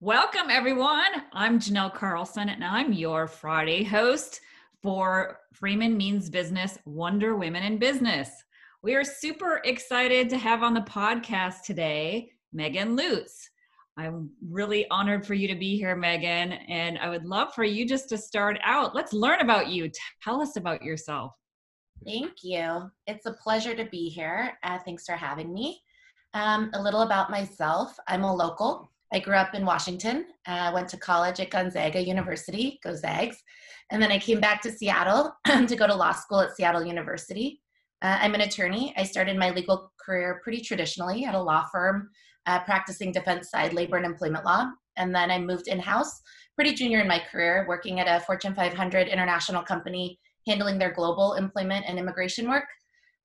Welcome, everyone. I'm Janelle Carlson, and I'm your Friday host for Freeman Means Business Wonder Women in Business. We are super excited to have on the podcast today Megan Lutes. I'm really honored for you to be here, Megan, and I would love for you just to start out. Let's learn about you. Tell us about yourself. Thank you. It's a pleasure to be here. Uh, thanks for having me. Um, a little about myself I'm a local. I grew up in Washington, uh, went to college at Gonzaga University, go Zags, and then I came back to Seattle to go to law school at Seattle University. Uh, I'm an attorney. I started my legal career pretty traditionally at a law firm, uh, practicing defense side labor and employment law. And then I moved in house pretty junior in my career, working at a Fortune 500 international company, handling their global employment and immigration work.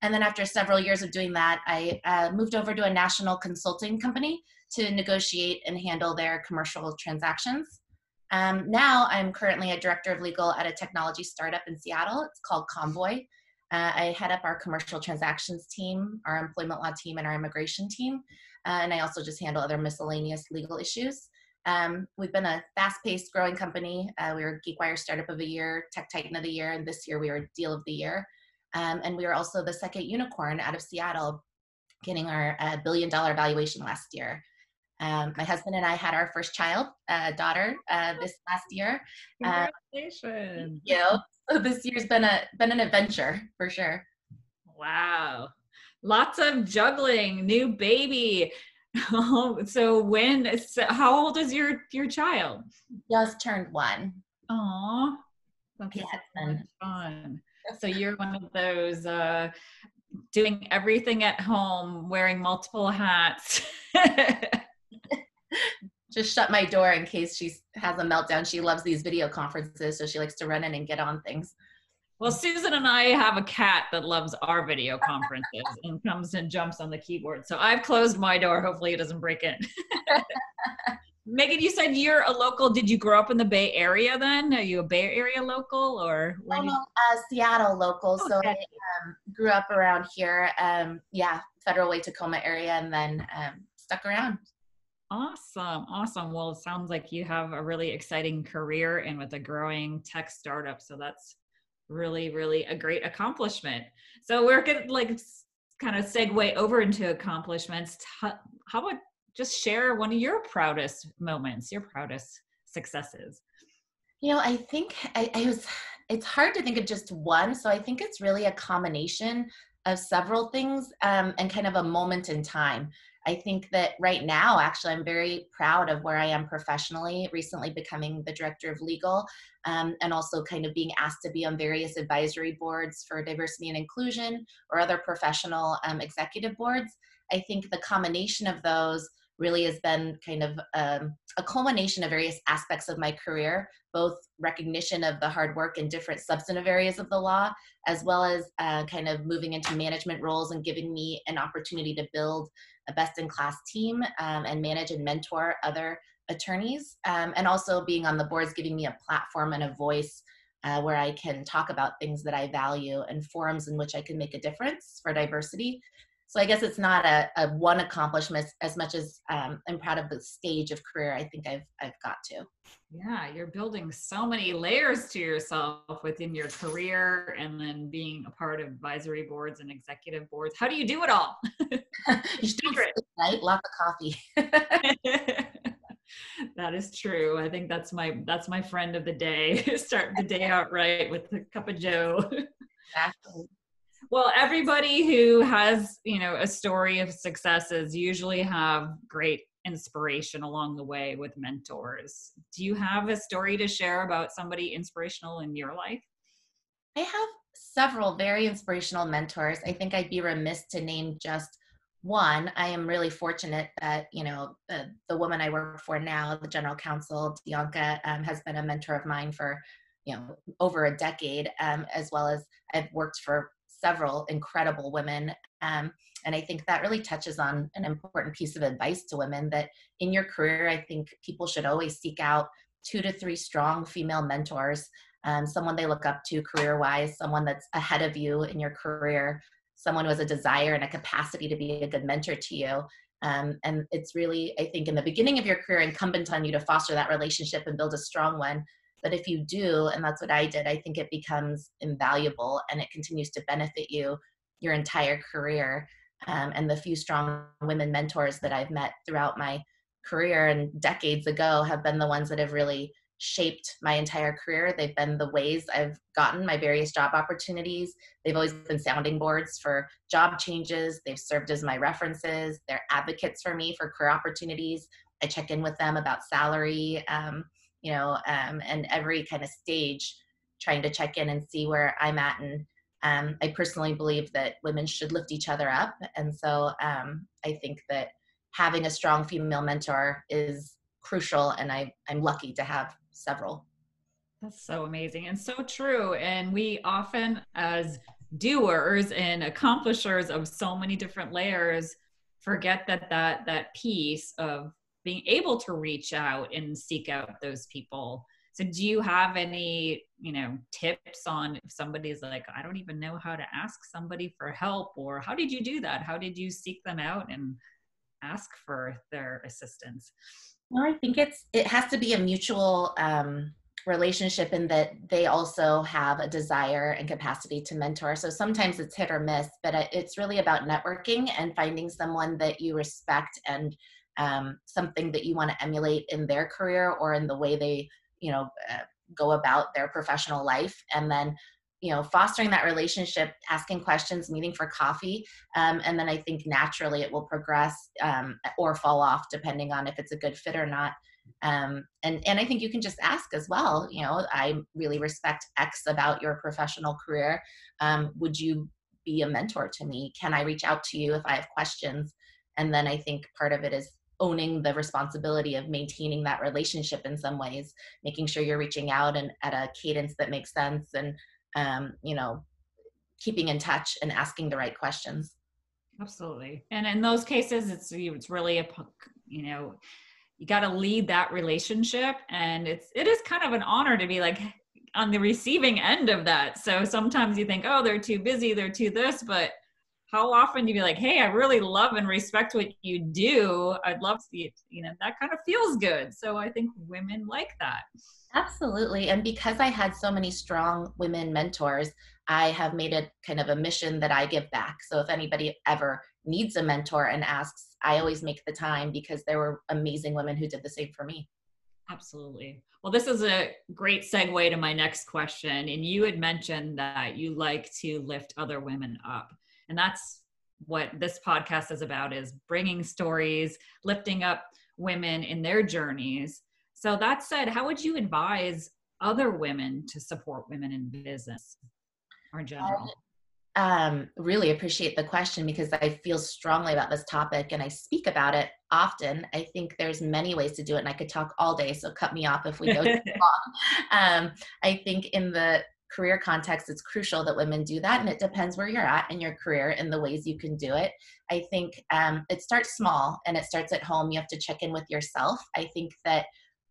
And then after several years of doing that, I uh, moved over to a national consulting company to negotiate and handle their commercial transactions. Um, now I'm currently a director of legal at a technology startup in Seattle. It's called Convoy. Uh, I head up our commercial transactions team, our employment law team, and our immigration team. Uh, and I also just handle other miscellaneous legal issues. Um, we've been a fast-paced growing company. Uh, we were GeekWire Startup of the Year, Tech Titan of the Year, and this year we were Deal of the Year. Um, and we were also the second unicorn out of Seattle, getting our uh, billion dollar valuation last year. Um, my husband and I had our first child, a daughter, uh, this last year. Uh, Congratulations! you so this year's been a been an adventure for sure. Wow, lots of juggling, new baby. so when? So how old is your your child? Just turned one. Aw, that's Yeah, so fun. So you're one of those uh, doing everything at home, wearing multiple hats. Just shut my door in case she has a meltdown. She loves these video conferences, so she likes to run in and get on things. well, Susan and I have a cat that loves our video conferences and comes and jumps on the keyboard. So I've closed my door. Hopefully, it doesn't break in. Megan, you said you're a local. Did you grow up in the Bay Area then? Are you a Bay Area local or where Oh, no, uh, Seattle local. So I um, grew up around here. Um, yeah, Federal Way Tacoma area, and then um, stuck around. Awesome. Awesome. Well, it sounds like you have a really exciting career and with a growing tech startup. So that's really, really a great accomplishment. So we're going to like kind of segue over into accomplishments. How about just share one of your proudest moments, your proudest successes? You know, I think I, I was. It's hard to think of just one, so I think it's really a combination of several things um, and kind of a moment in time. I think that right now, actually, I'm very proud of where I am professionally. Recently, becoming the director of legal, um, and also kind of being asked to be on various advisory boards for diversity and inclusion or other professional um, executive boards. I think the combination of those really has been kind of um, a culmination of various aspects of my career, both recognition of the hard work in different substantive areas of the law, as well as uh, kind of moving into management roles and giving me an opportunity to build a best in class team um, and manage and mentor other attorneys. Um, and also being on the boards, giving me a platform and a voice uh, where I can talk about things that I value and forums in which I can make a difference for diversity. So I guess it's not a, a one accomplishment as much as um, I'm proud of the stage of career I think I've I've got to. Yeah, you're building so many layers to yourself within your career and then being a part of advisory boards and executive boards. How do you do it all? you should do Secret. it right, lots of coffee. that is true. I think that's my that's my friend of the day. Start the day out right with a cup of joe. exactly. Well, everybody who has, you know, a story of successes usually have great inspiration along the way with mentors. Do you have a story to share about somebody inspirational in your life? I have several very inspirational mentors. I think I'd be remiss to name just one. I am really fortunate that, you know, the, the woman I work for now, the general counsel, Bianca, um, has been a mentor of mine for, you know, over a decade, um, as well as I've worked for several incredible women. Um, and I think that really touches on an important piece of advice to women that in your career, I think people should always seek out two to three strong female mentors um, someone they look up to career wise, someone that's ahead of you in your career, someone who has a desire and a capacity to be a good mentor to you. Um, and it's really, I think, in the beginning of your career, incumbent on you to foster that relationship and build a strong one. But if you do, and that's what I did, I think it becomes invaluable and it continues to benefit you your entire career. Um, and the few strong women mentors that I've met throughout my career and decades ago have been the ones that have really shaped my entire career. They've been the ways I've gotten my various job opportunities. They've always been sounding boards for job changes. They've served as my references. They're advocates for me for career opportunities. I check in with them about salary, um, you know, um, and every kind of stage, trying to check in and see where I'm at. And um, I personally believe that women should lift each other up. And so um, I think that having a strong female mentor is crucial. And I, I'm lucky to have several. That's so amazing and so true. And we often, as doers and accomplishers of so many different layers, forget that that that piece of being able to reach out and seek out those people. So, do you have any, you know, tips on if somebody's like, I don't even know how to ask somebody for help, or how did you do that? How did you seek them out and ask for their assistance? Well, I think it's it has to be a mutual um, relationship in that they also have a desire and capacity to mentor. So sometimes it's hit or miss, but it's really about networking and finding someone that you respect and um, something that you want to emulate in their career or in the way they, you know, uh, go about their professional life, and then you know fostering that relationship asking questions meeting for coffee um, and then i think naturally it will progress um, or fall off depending on if it's a good fit or not. Um, and and i think you can just ask as well you know i really respect x about your professional career. Um, would you be a mentor to me? Can i reach out to you if i have questions? And then i think part of it is owning the responsibility of maintaining that relationship in some ways making sure you're reaching out and at a cadence that makes sense and um, you know, keeping in touch and asking the right questions. Absolutely. And in those cases, it's it's really a you know you got to lead that relationship, and it's it is kind of an honor to be like on the receiving end of that. So sometimes you think, oh, they're too busy, they're too this, but how often do you be like, hey, I really love and respect what you do. I'd love to see it. You know, that kind of feels good. So I think women like that. Absolutely. And because I had so many strong women mentors, I have made it kind of a mission that I give back. So if anybody ever needs a mentor and asks, I always make the time because there were amazing women who did the same for me. Absolutely. Well, this is a great segue to my next question. And you had mentioned that you like to lift other women up. And that's what this podcast is about is bringing stories, lifting up women in their journeys so that said, how would you advise other women to support women in business or in general? Um, really appreciate the question because I feel strongly about this topic and I speak about it often. I think there's many ways to do it, and I could talk all day. So cut me off if we go too long. Um, I think in the career context, it's crucial that women do that, and it depends where you're at in your career and the ways you can do it. I think um, it starts small and it starts at home. You have to check in with yourself. I think that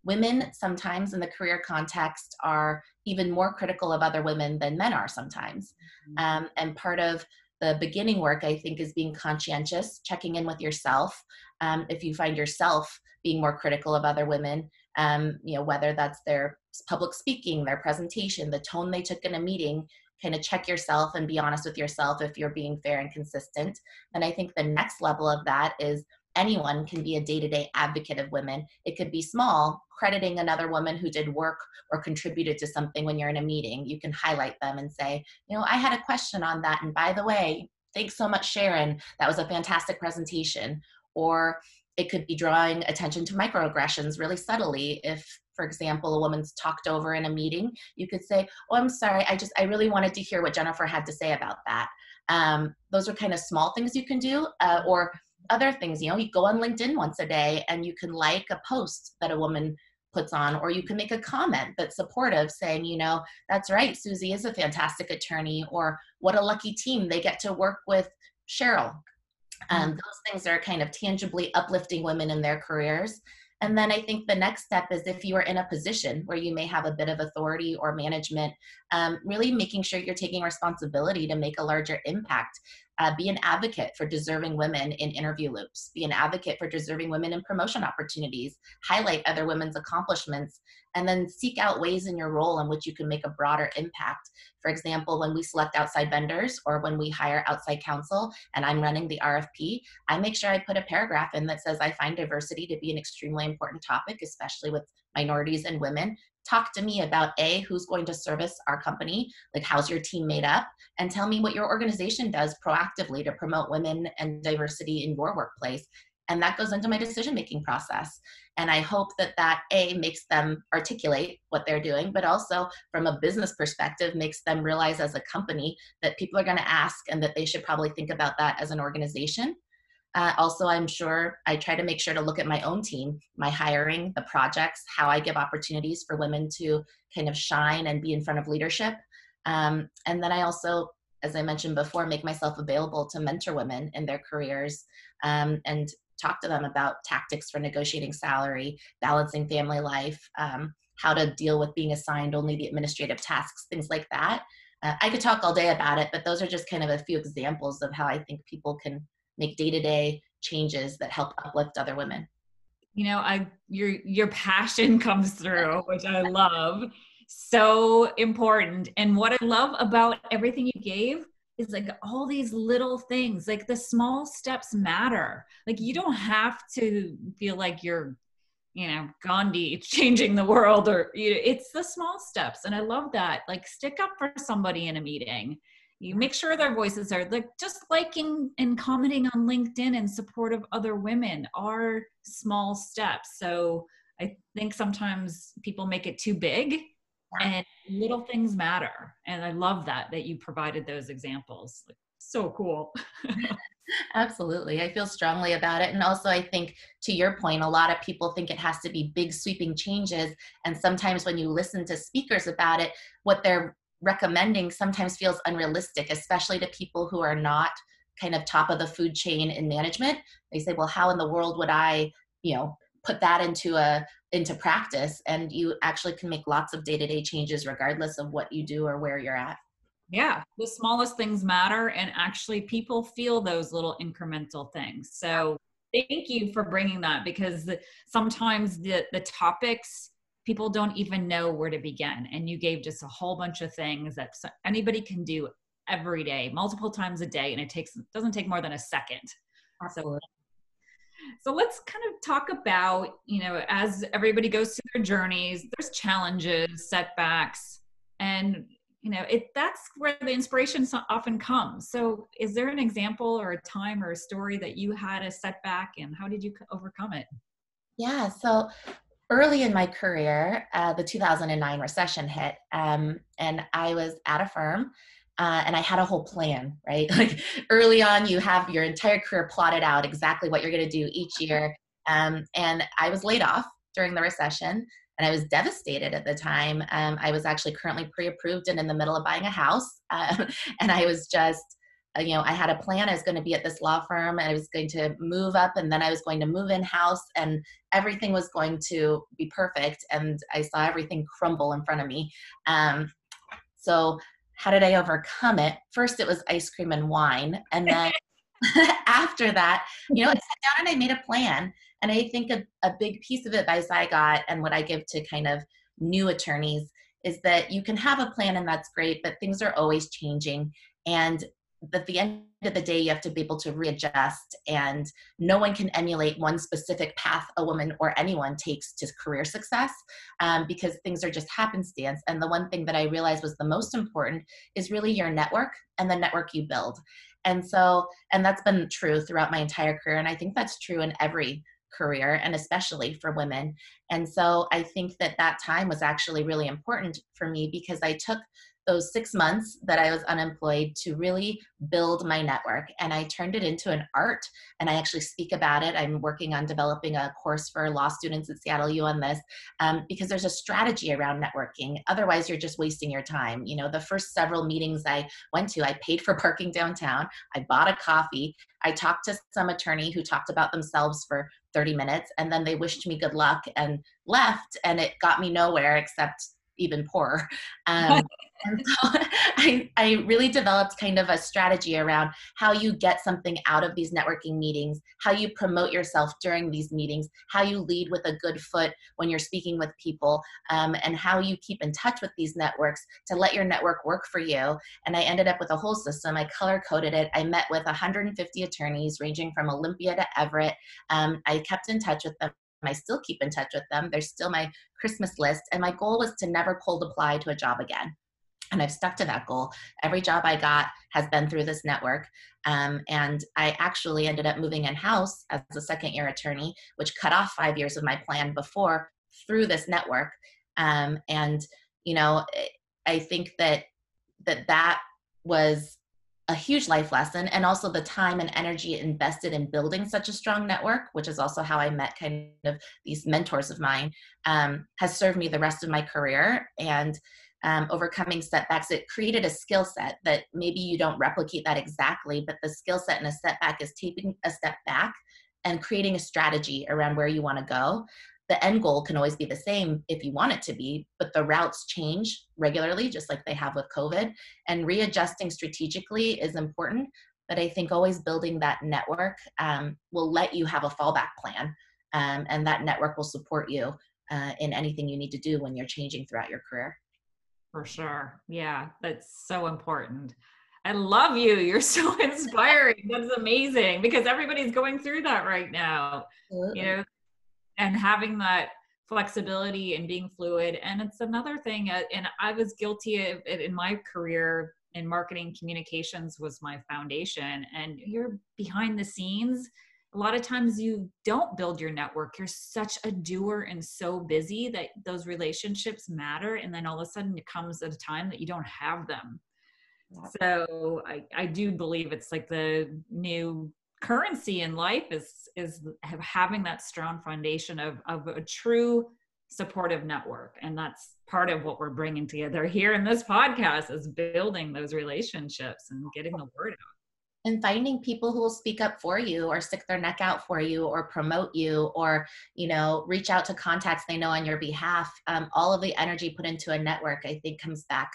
women sometimes in the career context are even more critical of other women than men are sometimes. Mm-hmm. Um, and part of the beginning work, I think, is being conscientious, checking in with yourself. Um, if you find yourself being more critical of other women, um, you know, whether that's their public speaking, their presentation, the tone they took in a meeting, kind of check yourself and be honest with yourself if you're being fair and consistent. And I think the next level of that is anyone can be a day-to-day advocate of women. It could be small crediting another woman who did work or contributed to something when you're in a meeting. You can highlight them and say you know i had a question on that and by the way thanks so much sharon. That was a fantastic presentation. Or it could be drawing attention to microaggressions really subtly. If for example a woman's talked over in a meeting you could say oh i'm sorry. I just i really wanted to hear what jennifer had to say about that. Um, those are kind of small things you can do uh, or other things you know you go on linkedin once a day and you can like a post that a woman puts on or you can make a comment that's supportive saying you know that's right susie is a fantastic attorney or what a lucky team. They get to work with cheryl um, mm-hmm. those things are kind of tangibly uplifting women in their careers and then I think the next step is if you are in a position where you may have a bit of authority or management, um, really making sure you're taking responsibility to make a larger impact. Uh, be an advocate for deserving women in interview loops. Be an advocate for deserving women in promotion opportunities. Highlight other women's accomplishments and then seek out ways in your role in which you can make a broader impact. For example when we select outside vendors or when we hire outside counsel and i'm running the rfp i make sure i put a paragraph in that says i find diversity to be an extremely important topic especially with minorities and women talk to me about a who's going to service our company like how's your team made up and tell me what your organization does proactively to promote women and diversity in your workplace. And that goes into my decision making process. And i hope that that a makes them articulate what they're doing but also from a business perspective makes them realize as a company that people are going to ask and that they should probably think about that as an organization uh, also, I'm sure I try to make sure to look at my own team, my hiring, the projects, how I give opportunities for women to kind of shine and be in front of leadership. Um, and then I also, as I mentioned before, make myself available to mentor women in their careers um, and talk to them about tactics for negotiating salary, balancing family life, um, how to deal with being assigned only the administrative tasks, things like that. Uh, I could talk all day about it, but those are just kind of a few examples of how I think people can make day-to-day changes that help uplift other women. You know i your your passion comes through which i love. So important. And what i love about everything you gave is like all these little things like the small steps matter. Like you don't have to feel like you're you know gandhi changing the world or you know, it's the small steps. And i love that. Like stick up for somebody in a meeting you make sure their voices are like just liking and commenting on linkedin in support of other women are small steps. So i think sometimes people make it too big and little things matter. And i love that that you provided those examples. So cool. Absolutely. I feel strongly about it. And also i think to your point a lot of people think it has to be big sweeping changes. And sometimes when you listen to speakers about it what they're recommending sometimes feels unrealistic, especially to people who are not kind of top of the food chain in management. They say, well, how in the world would I, you know, put that into a into practice? And you actually can make lots of day-to-day changes regardless of what you do or where you're at. Yeah the smallest things matter and actually people feel those little incremental things. So thank you for bringing that because sometimes the the topics people don't even know where to begin. And you gave just a whole bunch of things that anybody can do every day, multiple times a day, and it takes doesn't take more than a second. Absolutely. So, so let's kind of talk about, you know, as everybody goes through their journeys, there's challenges, setbacks, and you know, it that's where the inspiration often comes. So, is there an example or a time or a story that you had a setback, and how did you overcome it? Yeah, so early in my career, uh, the 2009 recession hit, um, and I was at a firm. Uh, and I had a whole plan, right? Like early on, you have your entire career plotted out exactly what you're going to do each year. Um, and I was laid off during the recession, and I was devastated at the time. Um, I was actually currently pre-approved and in the middle of buying a house, uh, and I was just you know, I had a plan. I was going to be at this law firm and I was going to move up and then I was going to move in house and everything was going to be perfect. And I saw everything crumble in front of me. Um, so, how did I overcome it? First, it was ice cream and wine. And then after that, you know, I sat down and I made a plan. And I think a, a big piece of advice I got and what I give to kind of new attorneys is that you can have a plan and that's great, but things are always changing. And at the end of the day, you have to be able to readjust, and no one can emulate one specific path a woman or anyone takes to career success um, because things are just happenstance. And the one thing that I realized was the most important is really your network and the network you build. And so, and that's been true throughout my entire career. And I think that's true in every career and especially for women. And so I think that that time was actually really important for me because I took those six months that I was unemployed to really build my network. And I turned it into an art. And I actually speak about it. I'm working on developing a course for law students at Seattle U on this um, because there's a strategy around networking. Otherwise, you're just wasting your time. You know, the first several meetings I went to, I paid for parking downtown, I bought a coffee, I talked to some attorney who talked about themselves for 30 minutes, and then they wished me good luck and left. And it got me nowhere except even poorer. Um, and so I, I really developed kind of a strategy around how you get something out of these networking meetings, how you promote yourself during these meetings, how you lead with a good foot when you're speaking with people, um, and how you keep in touch with these networks to let your network work for you. And I ended up with a whole system. I color coded it. I met with 150 attorneys ranging from Olympia to Everett. Um, I kept in touch with them I still keep in touch with them. They're still my Christmas list. And my goal was to never cold apply to a job again and I've stuck to that goal. Every job I got has been through this network. Um, and I actually ended up moving in house as a second year attorney, which cut off five years of my plan before through this network. Um, and, you know, I think that that, that was a huge life lesson and also the time and energy invested in building such a strong network which is also how i met kind of these mentors of mine um, has served me the rest of my career and um, overcoming setbacks, it created a skill set that maybe you don't replicate that exactly, but the skill set in a setback is taking a step back and creating a strategy around where you want to go. The end goal can always be the same if you want it to be, but the routes change regularly, just like they have with COVID. And readjusting strategically is important, but I think always building that network um, will let you have a fallback plan, um, and that network will support you uh, in anything you need to do when you're changing throughout your career. For sure. Yeah, that's so important. I love you. You're so inspiring. That's amazing because everybody's going through that right now. Absolutely. You know, and having that flexibility and being fluid. And it's another thing, uh, and I was guilty of it in my career in marketing communications was my foundation. And you're behind the scenes a lot of times you don't build your network you're such a doer and so busy that those relationships matter and then all of a sudden it comes at a time that you don't have them so I, I do believe it's like the new currency in life is is having that strong foundation of of a true supportive network. And that's part of what we're bringing together here in this podcast is building those relationships and getting the word out. And finding people who will speak up for you or stick their neck out for you or promote you or you know reach out to contacts they know on your behalf. Um, all of the energy put into a network i think comes back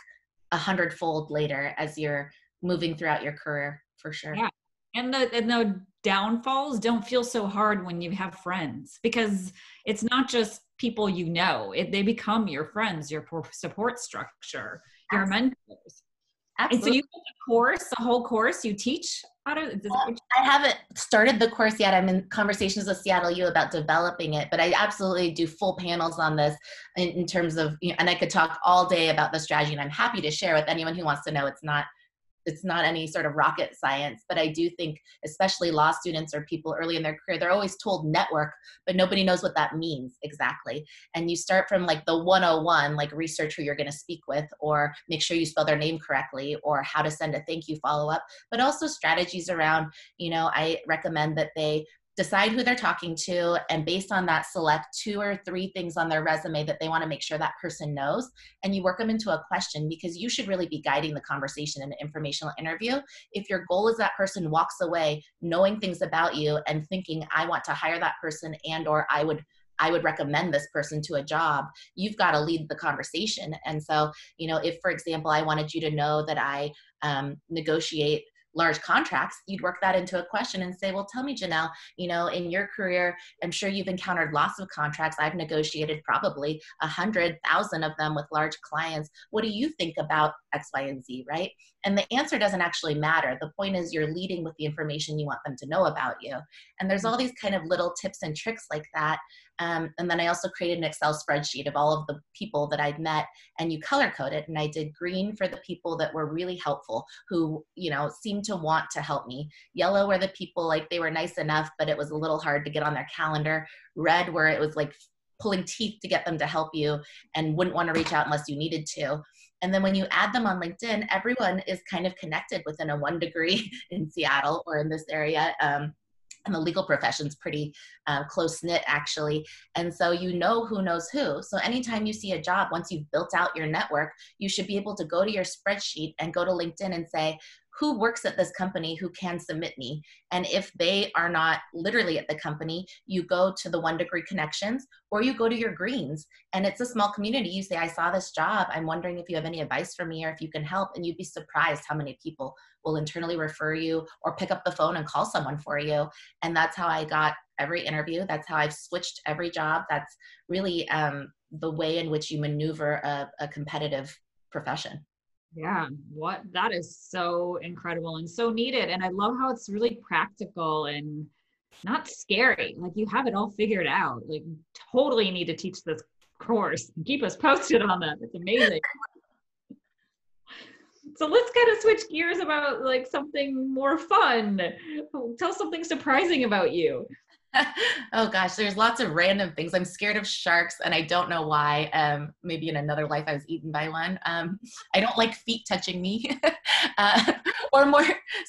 a hundredfold later as you're moving throughout your career for sure. Yeah and the and the downfalls don't feel so hard when you have friends because it's not just people you know it, they become your friends your support structure your mentors Absolutely. And so you take a course, the whole course you teach how to. Well, I haven't started the course yet. I'm in conversations with Seattle U about developing it, but I absolutely do full panels on this in, in terms of, you know, and I could talk all day about the strategy, and I'm happy to share with anyone who wants to know. It's not it's not any sort of rocket science but i do think especially law students or people early in their career they're always told network but nobody knows what that means exactly. And you start from like the 101 like research who you're going to speak with or make sure you spell their name correctly or how to send a thank you follow up but also strategies around you know i recommend that they decide who they're talking to, and based on that, select two or three things on their resume that they want to make sure that person knows. And you work them into a question because you should really be guiding the conversation in an informational interview. If your goal is that person walks away knowing things about you and thinking, I want to hire that person and or I would I would recommend this person to a job, you've got to lead the conversation. And so, you know, if, for example, I wanted you to know that I um, negotiate large contracts, you'd work that into a question and say, well, tell me, Janelle, you know, in your career, I'm sure you've encountered lots of contracts. I've negotiated probably a hundred thousand of them with large clients. What do you think about X, Y, and Z, right? And the answer doesn't actually matter. The point is you're leading with the information you want them to know about you. And there's all these kind of little tips and tricks like that um, and then I also created an Excel spreadsheet of all of the people that I'd met and you color code it. And I did green for the people that were really helpful, who, you know, seemed to want to help me. Yellow were the people like they were nice enough, but it was a little hard to get on their calendar. Red where it was like pulling teeth to get them to help you and wouldn't want to reach out unless you needed to. And then when you add them on LinkedIn, everyone is kind of connected within a one degree in Seattle or in this area. Um, and the legal profession's pretty uh, close knit actually and so you know who knows who so anytime you see a job once you've built out your network you should be able to go to your spreadsheet and go to linkedin and say who works at this company who can submit me. And if they are not literally at the company, you go to the one degree connections or you go to your greens. And it's a small community. You say, I saw this job. I'm wondering if you have any advice for me or if you can help. And you'd be surprised how many people will internally refer you or pick up the phone and call someone for you. And that's how I got every interview. That's how I've switched every job. That's really um, the way in which you maneuver a, a competitive profession. Yeah, what that is so incredible and so needed. And I love how it's really practical and not scary. Like you have it all figured out. Like totally need to teach this course and keep us posted on that. It's amazing. so let's kind of switch gears about like something more fun. Tell something surprising about you. oh gosh, there's lots of random things. I'm scared of sharks, and I don't know why. Um, maybe in another life I was eaten by one. Um, I don't like feet touching me. uh, or more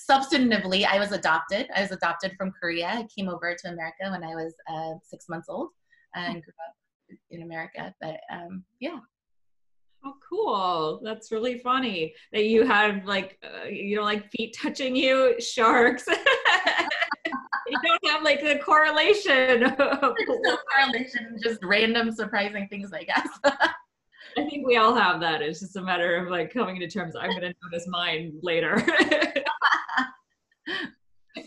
substantively, I was adopted. I was adopted from Korea. I came over to America when I was uh, six months old and grew up in America. But um, yeah. Oh, cool. That's really funny that you had like, uh, you know, like feet touching you, sharks. you don't have like a correlation. no correlation, just random surprising things, I guess. I think we all have that. It's just a matter of like coming to terms. I'm going to notice mine later.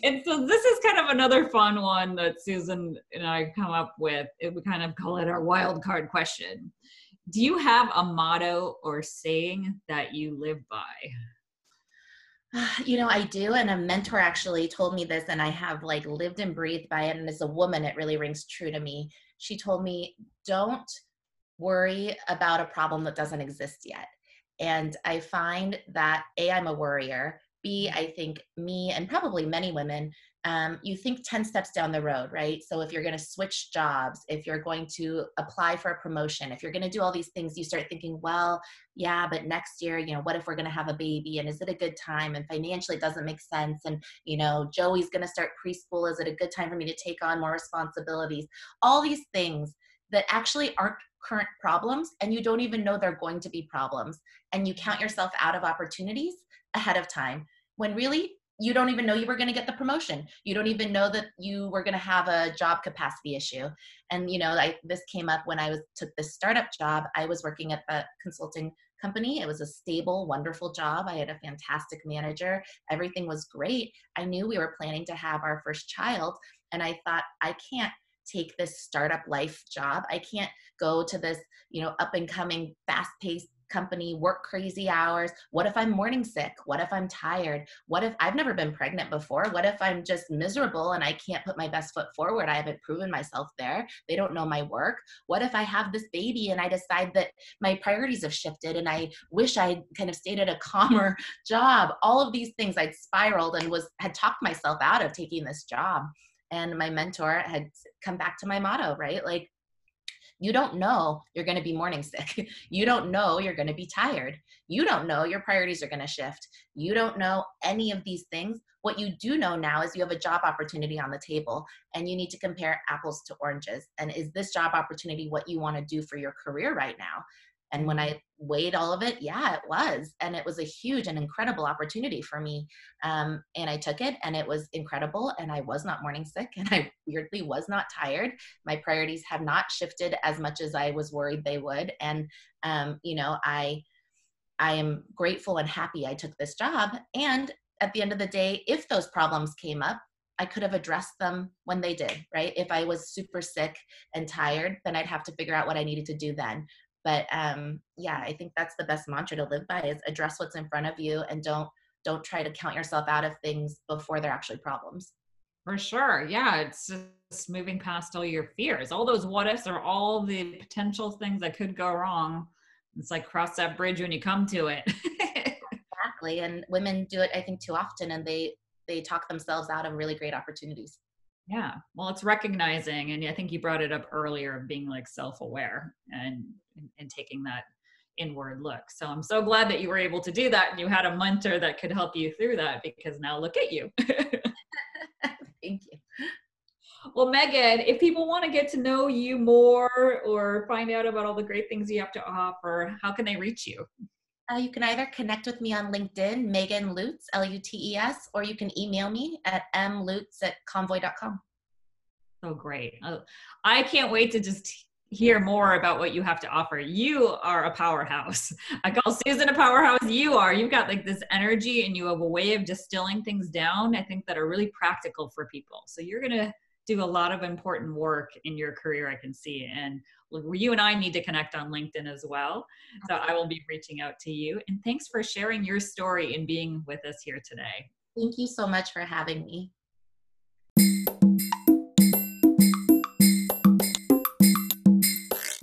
and so this is kind of another fun one that Susan and I come up with. It, we kind of call it our wild card question. Do you have a motto or saying that you live by? You know, I do. And a mentor actually told me this, and I have like lived and breathed by it. And as a woman, it really rings true to me. She told me, don't worry about a problem that doesn't exist yet. And I find that A, I'm a worrier. B, mm. I think me and probably many women um, you think 10 steps down the road, right? So if you're going to switch jobs, if you're going to apply for a promotion, if you're going to do all these things, you start thinking, well, yeah, but next year, you know, what if we're going to have a baby and is it a good time? And financially, it doesn't make sense. And, you know, Joey's going to start preschool. Is it a good time for me to take on more responsibilities? All these things that actually aren't current problems and you don't even know they're going to be problems. And you count yourself out of opportunities ahead of time when really you don't even know you were going to get the promotion. You don't even know that you were going to have a job capacity issue. And you know I, this came up when i was took this startup job. I was working at the consulting company. It was a stable wonderful job. I had a fantastic manager. Everything was great. I knew we were planning to have our first child and i thought i can't take this startup life job. I can't go to this you know up and coming fast paced company, work crazy hours? What if I'm morning sick? What if I'm tired? What if I've never been pregnant before? What if I'm just miserable and I can't put my best foot forward? I haven't proven myself there. They don't know my work. What if I have this baby and I decide that my priorities have shifted and I wish I kind of stayed at a calmer job? All of these things I'd spiraled and was had talked myself out of taking this job. And my mentor had come back to my motto, right? Like you don't know you're going to be morning sick. you don't know you're going to be tired. You don't know your priorities are going to shift. You don't know any of these things. What you do know now is you have a job opportunity on the table and you need to compare apples to oranges. And is this job opportunity what you want to do for your career right now? And when I weighed all of it, yeah, it was. And it was a huge and incredible opportunity for me. Um, and I took it and it was incredible. And I was not morning sick and I weirdly was not tired. My priorities have not shifted as much as I was worried they would. And, um, you know, I, I am grateful and happy I took this job. And at the end of the day, if those problems came up, I could have addressed them when they did, right? If I was super sick and tired, then I'd have to figure out what I needed to do then but um, yeah i think that's the best mantra to live by is address what's in front of you and don't don't try to count yourself out of things before they're actually problems. For sure yeah it's just moving past all your fears all those what ifs are all the potential things that could go wrong it's like cross that bridge when you come to it. Exactly and women do it i think too often and they they talk themselves out of really great opportunities yeah well it's recognizing and i think you brought it up earlier of being like self-aware and and taking that inward look. So i'm so glad that you were able to do that and you had a mentor that could help you through that because now look at you. Thank you. Well megan if people want to get to know you more or find out about all the great things you have to offer how can they reach you Uh, you can either connect with me on LinkedIn, Megan Lutes, L U T E S, or you can email me at mlutes at convoy.com. So great. Uh, I can't wait to just hear more about what you have to offer. You are a powerhouse. I call Susan a powerhouse. You are. You've got like this energy and you have a way of distilling things down, I think, that are really practical for people. So you're going to do a lot of important work in your career, I can see. And you and I need to connect on LinkedIn as well. So I will be reaching out to you. And thanks for sharing your story and being with us here today. Thank you so much for having me.